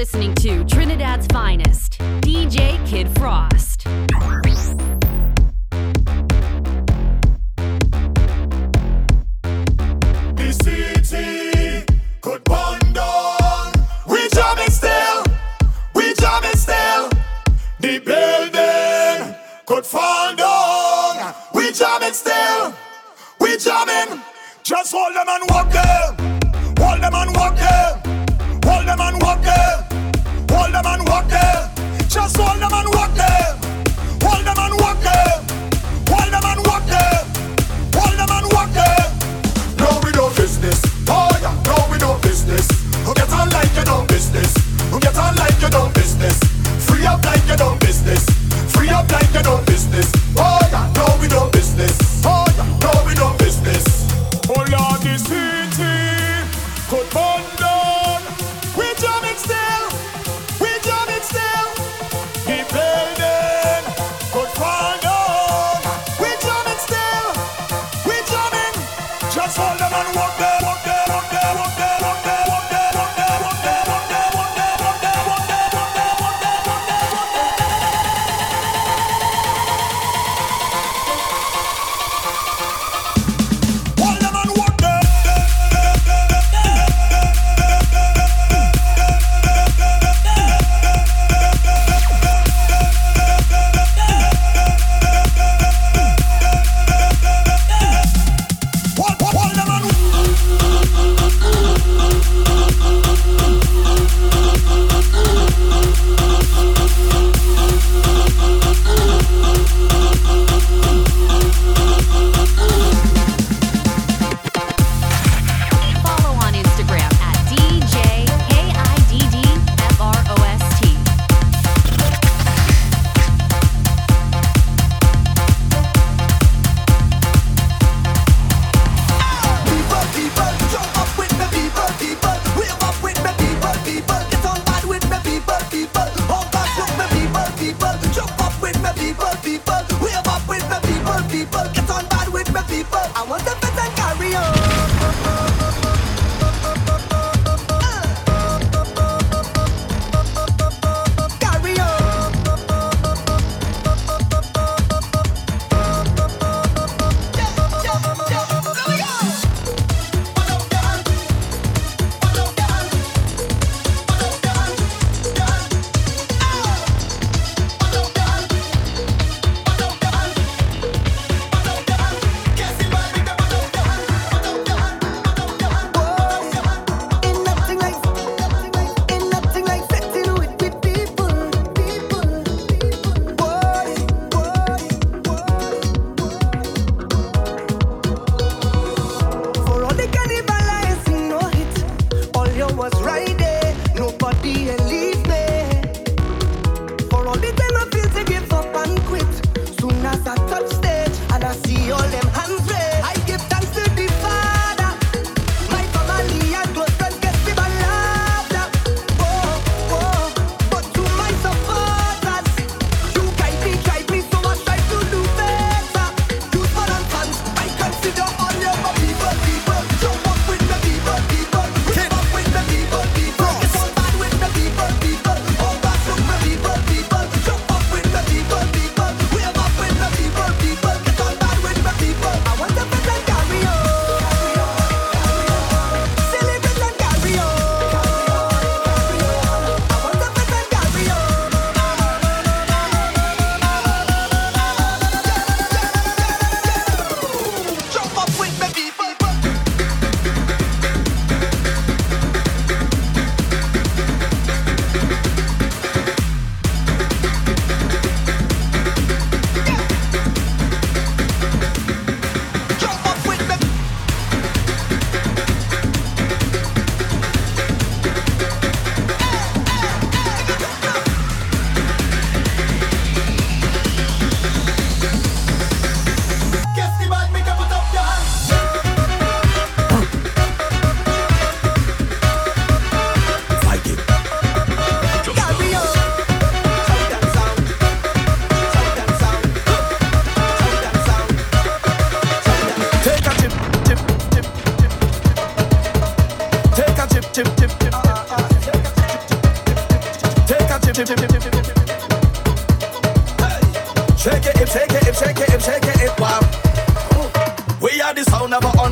listening to Trinidad's finest, DJ Kid Frost. The city could burn down. We jamming still, we jamming still. The building could fall down. We jamming still, we jamming. Just hold them and walk them, hold them and walk them. Free up like you don't business. Free up like you don't business. Oh yeah, no, we don't business.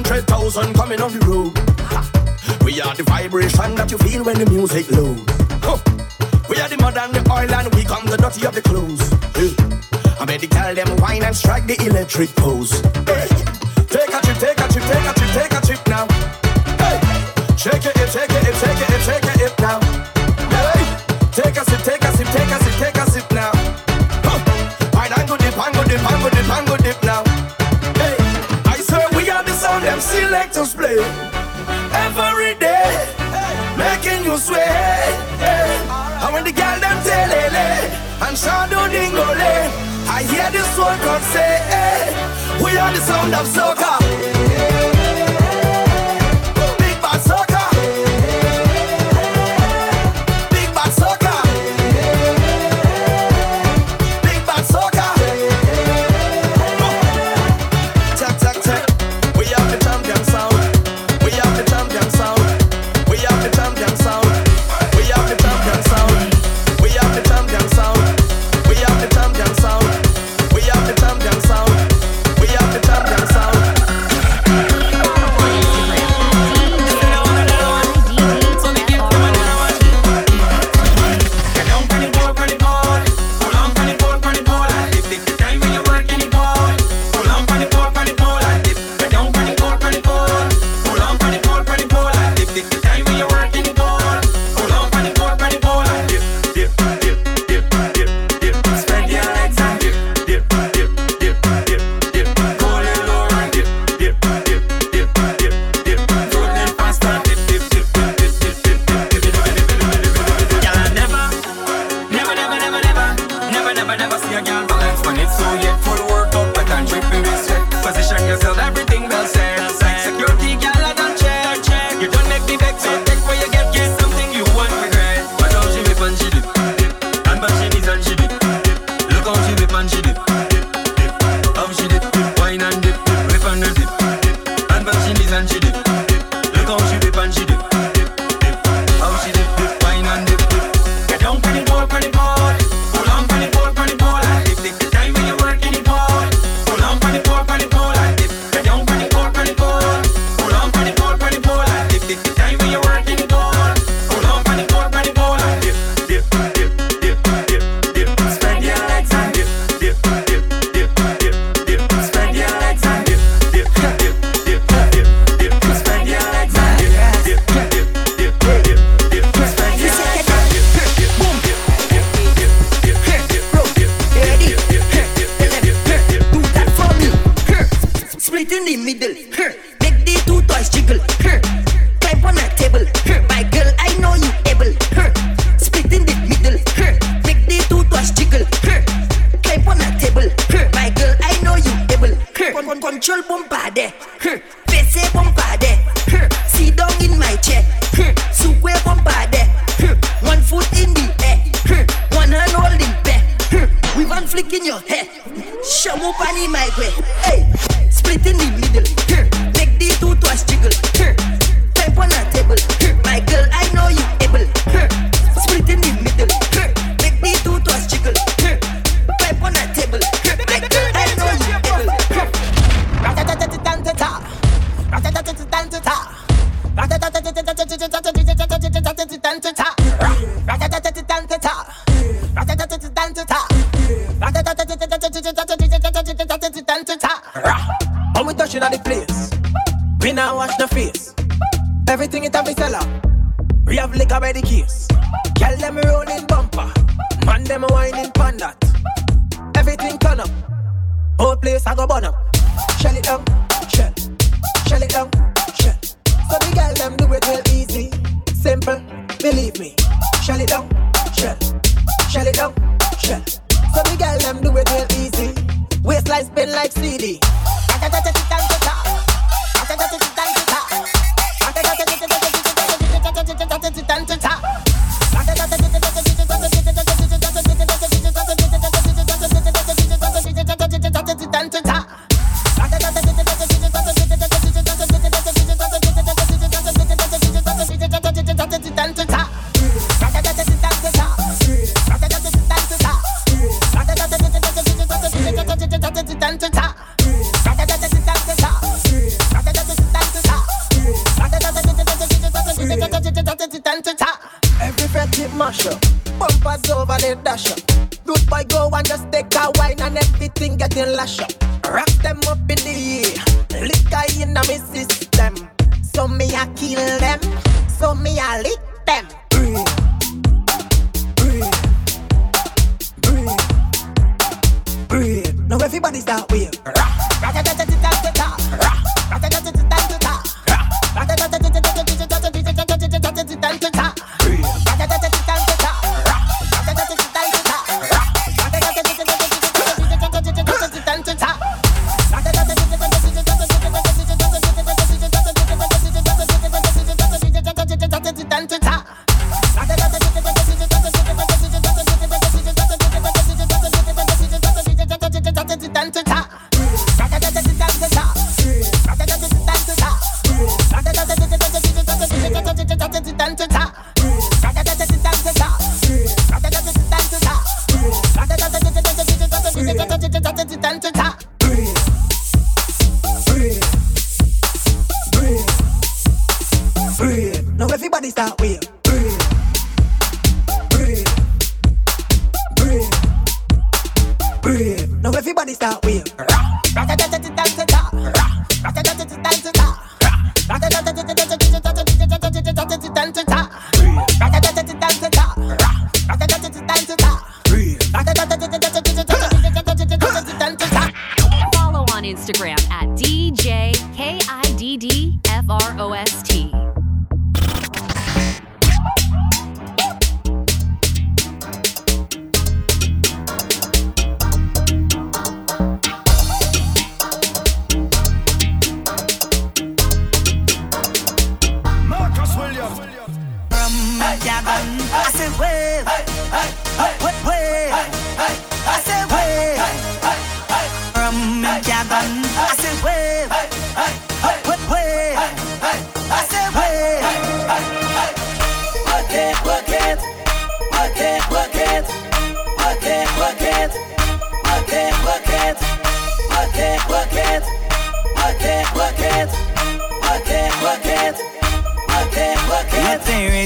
hundred thousand coming on the road. Ha. We are the vibration that you feel when the music loads. Huh. We are the mud and the oil and we come the dirty of the clothes. Hey. I bet the tell them wine and strike the electric pose. Hey. Take a trip, take a trip, take a trip, take a trip. selectors play every day, making you sway. And when the girl them say lele eh, and shadow dingolay, eh, I hear this one God say, hey, we are the sound of soca."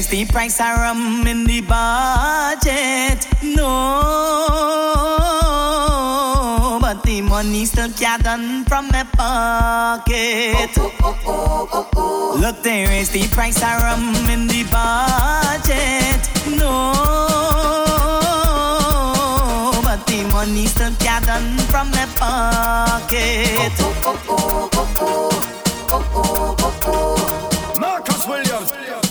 raise the price of rum in the budget. No, but the money still can't done from my pocket. Oh, oh, oh, Look, they raise the price of rum in the budget. No, but the money still can't done from my pocket. Marcus Williams.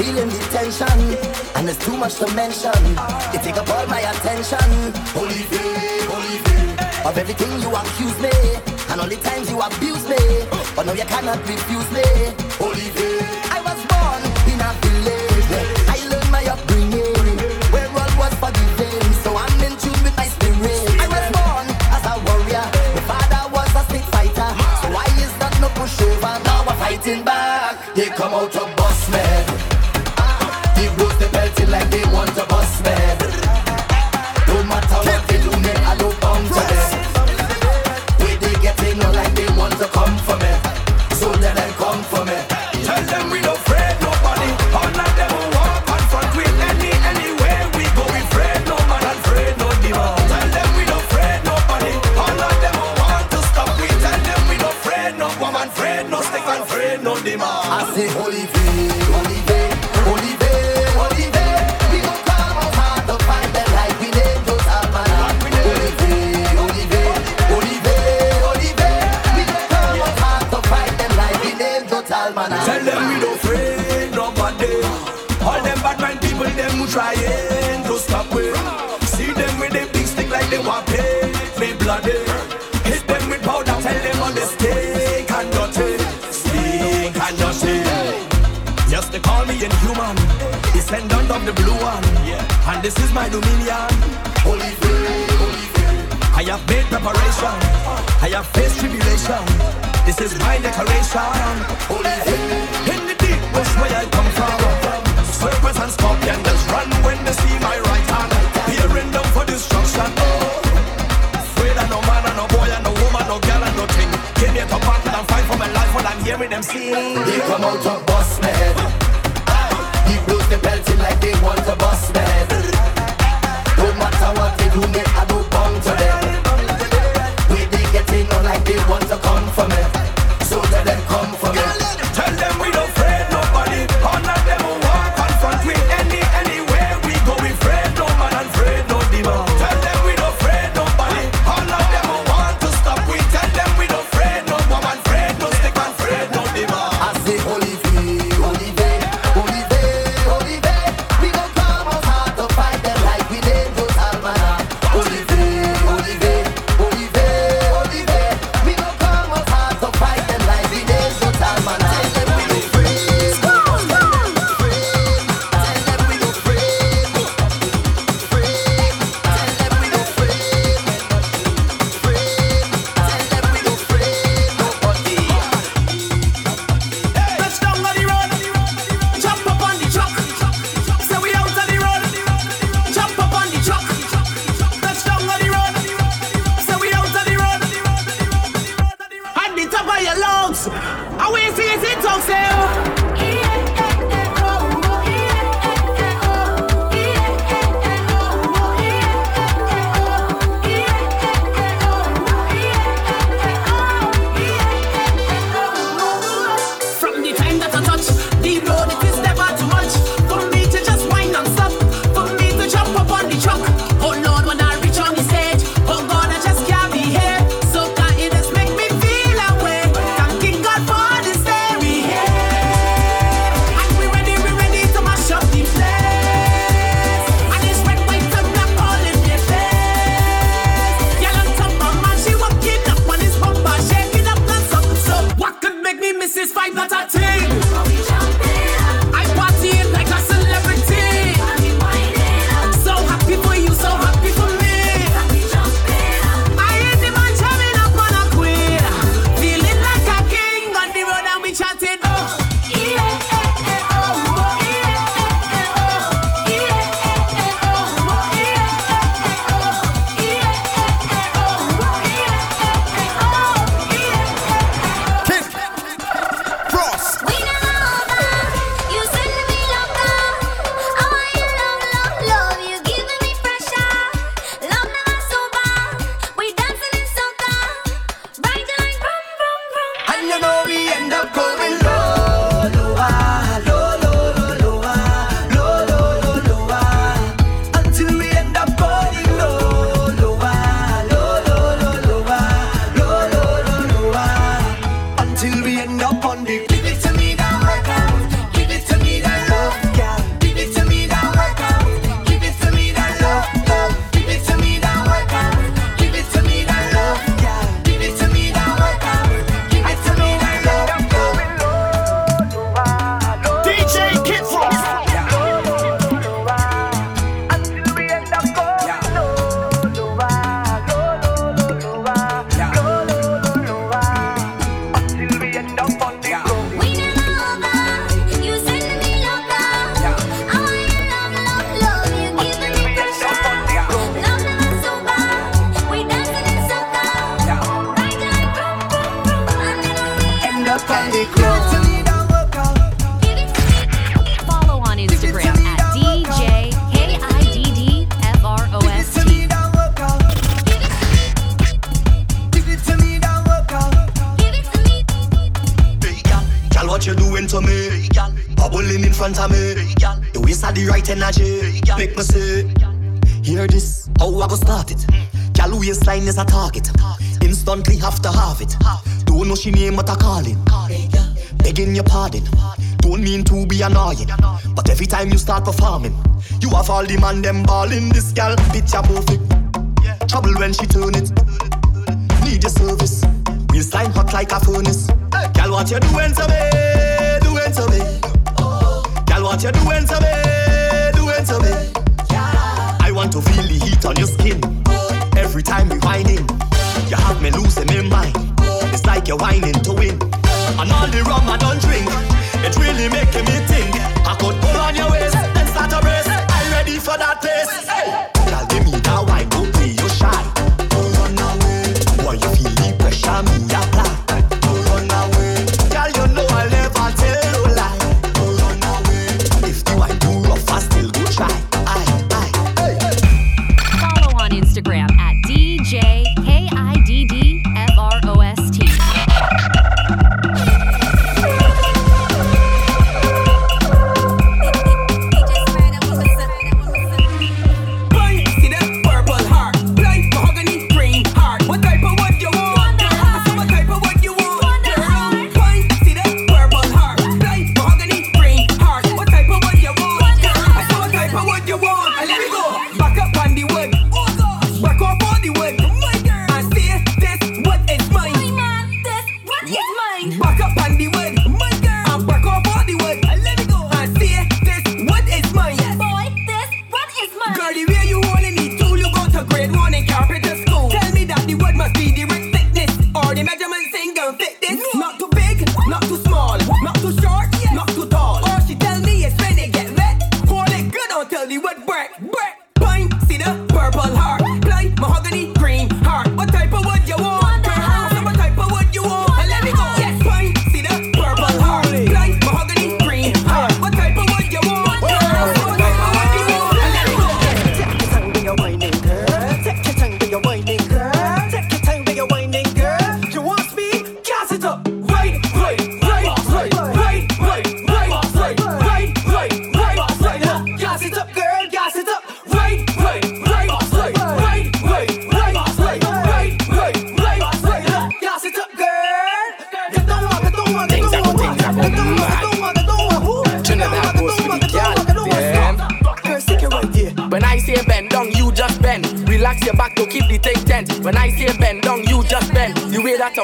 feeling the tension, and there's too much to mention. You take up all my attention. Holy day, holy day. Of everything you accuse me, and all the times you abuse me, but now you cannot refuse me. Holy day. and this is my dominion. Holy day, holy day. I have made preparation. I have faced tribulation. This is my declaration. Holy day. In the deep bush where I come from. Serpents and scorpions just run when they see my right hand. Peering down for destruction. Afraid of no man and no boy and no woman, no girl and no thing. Came here to battle and fight for my life while I'm hearing them sing. They come out to bust me. He blows the belting like they want to bust me lunes. The waist had the right energy. Make me say, hear this. How I go start it? Gal waistline is a target. Instantly have to have it. Don't know she name but I calling. Begging your pardon. Don't mean to be annoying. But every time you start performing, you have all the man them balling. This gal picture perfect. Trouble when she turn it. Need your service. Waistline hot like a furnace. Gal, what you doing to me? Doing to me? What you're doing to me? Doing to me? Yeah. I want to feel the heat on your skin. Every time you whining, you have me losing my mind. It's like you're whining to win. And all the rum I don't drink, it really making me think. I could pull on your waist, then start a race. I'm ready for that pace. Hey. Girl, give me that wine, don't play your shy. Don't run away. Why you feel the pressure me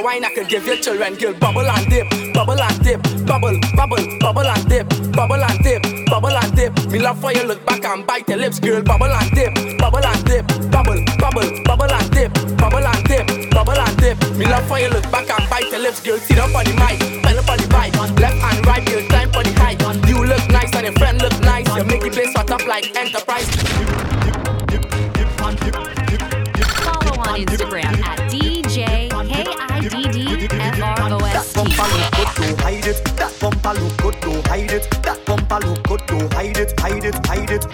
wine I could give your children, girl, bubble and dip, bubble and dip, bubble, bubble, bubble and dip, bubble and dip, bubble and dip. Me love for you look back and bite your lips, girl, bubble and dip, bubble and dip, bubble, bubble, bubble and dip, bubble and dip, bubble and dip. Me love for you look back and bite your lips, girl. Sit up on the mic, pen up on the bike, left and right, girl, time for the hike. You look nice and your friend look nice. You make the place hot up like enterprise. It, hide it,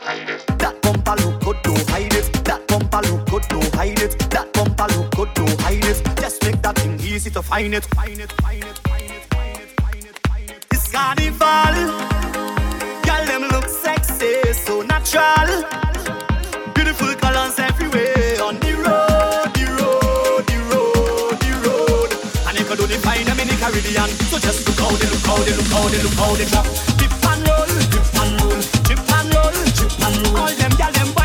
hide it. That bumper look good, don't hide it. That bumper look good, don't hide it. That bumper look good, don't hide it. Just make that thing easy to find it, find it, find it, find it, find it, find it, find it. It's carnival. Girl, them look sexy, so natural. Beautiful colors everywhere on the road, the road, the road, the road. And if you don't find them in the Caribbean, so just look how they look how they look how they look how they drop. All them gyal them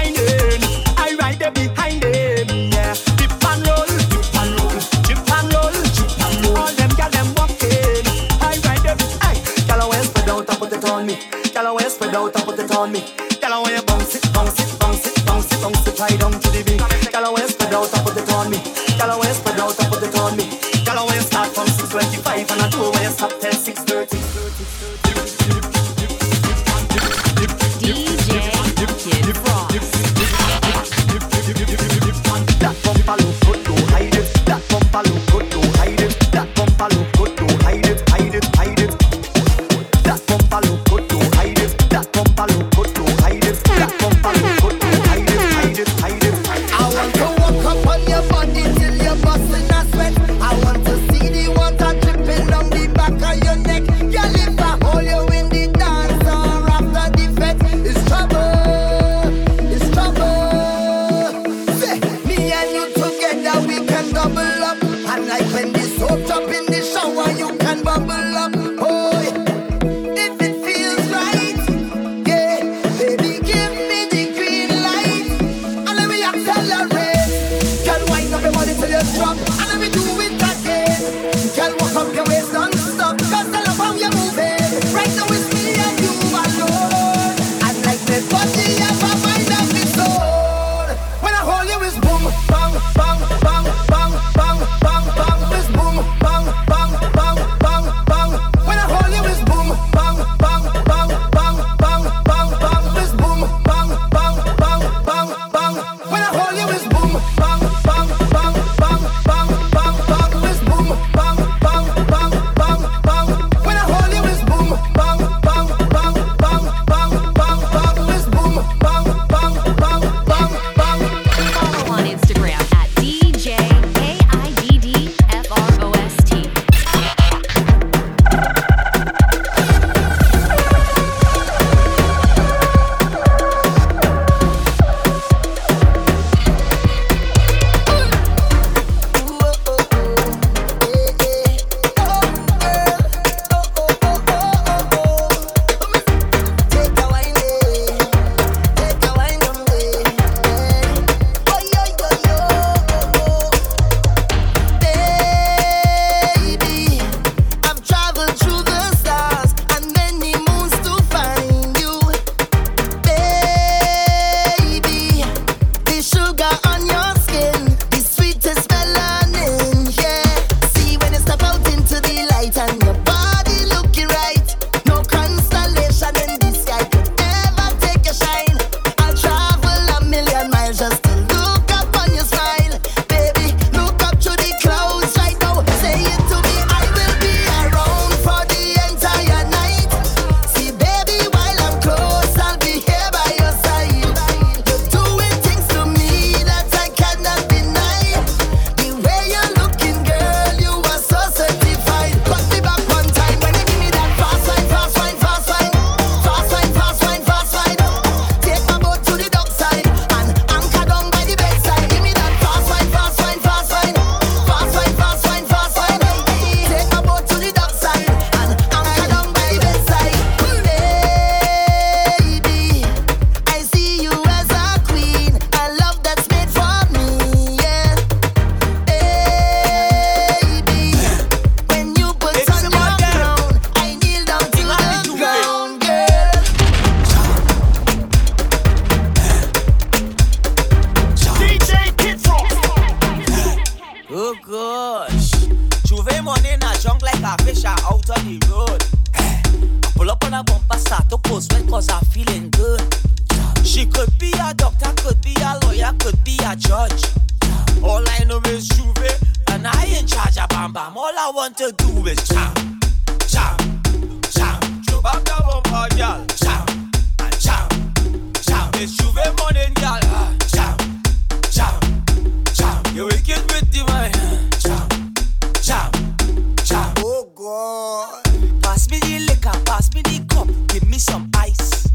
pass me the cup, give me some ice.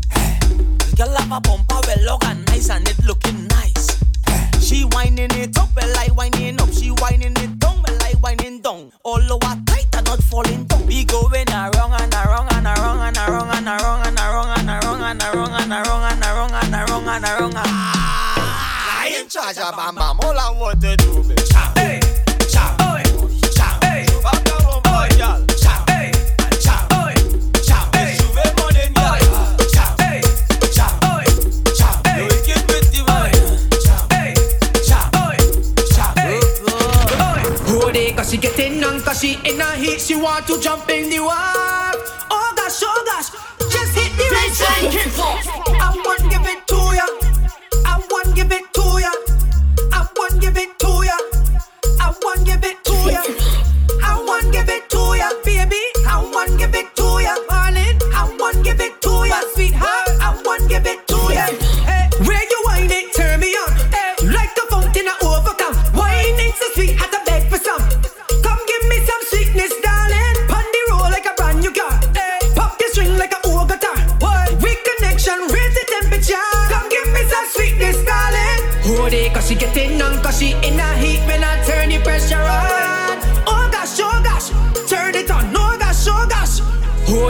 Girl have a bumper well organized and it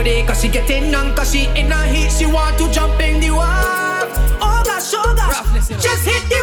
body Cause she getting on Cause she in a heat. She want to jump in the water Oh gosh, oh gosh Just hit the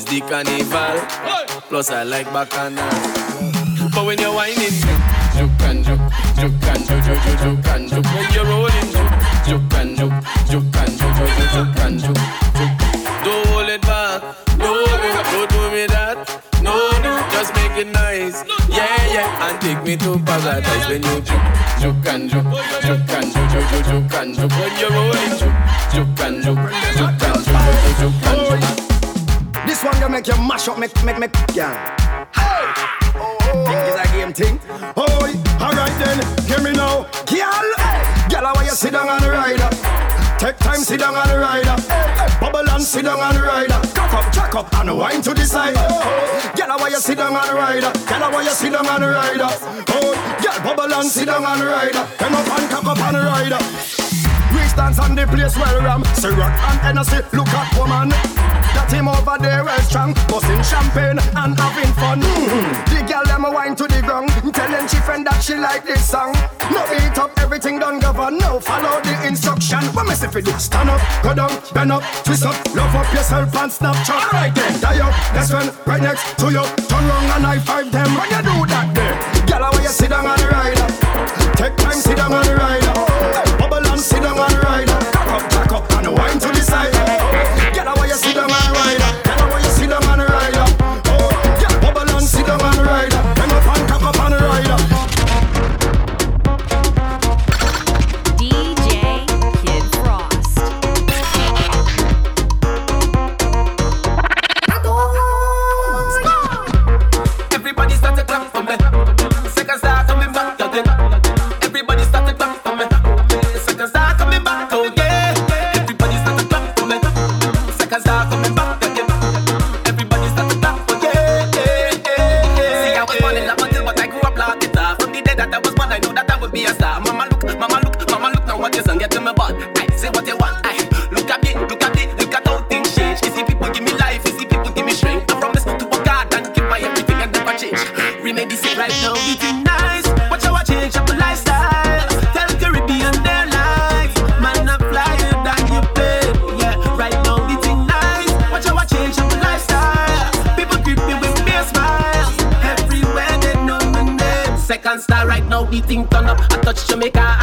is the carnival. Plus, I like bacchanal. But when you're wining, juke and juke, juke and juke, juke, juke, juke and juke. When you're rolling, juke and juke, juke and juke, juke, juke, juke and juke. Don't hold it back, no, no, don't do me that. No, no, just make it nice. Yeah, yeah, and take me to paradise when you juke, juke and juke, juke and juke, juke, juke, juke and juke. When you're rolling, make, make, make, yeah. Hey! oh, oh. Think it's a game thing? Oh, alright then, hear me now. Girl, girl, how you sit down on the rider? Take time, sit down on the rider. Bubble and sit down on the rider. Cock up, jack up, and wine to the side. Girl, how you sit down on the rider? Girl, how you sit down on the rider? Oh, girl, bubble and sit down on the rider. Come up and cock up on the rider. Reach dance on the place well ram Ciroc and Hennessy, look at woman That him over there well strong. Busting champagne and having fun. The girl them wine to the ground. Telling she friend that she like this song. No eat up, everything done govern. No follow the instruction. What me say for do? Stand up, go down, bend up, twist up. Love up yourself and Snapchat. Alright then, die up, best friend right next to you. Turn round and high five them. When you do that there Girl, how you sit down on the rider Take time, sit down on the rider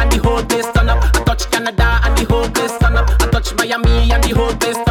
and the whole place turn up. I touch Canada and the whole place turn up. I touch Miami and the whole place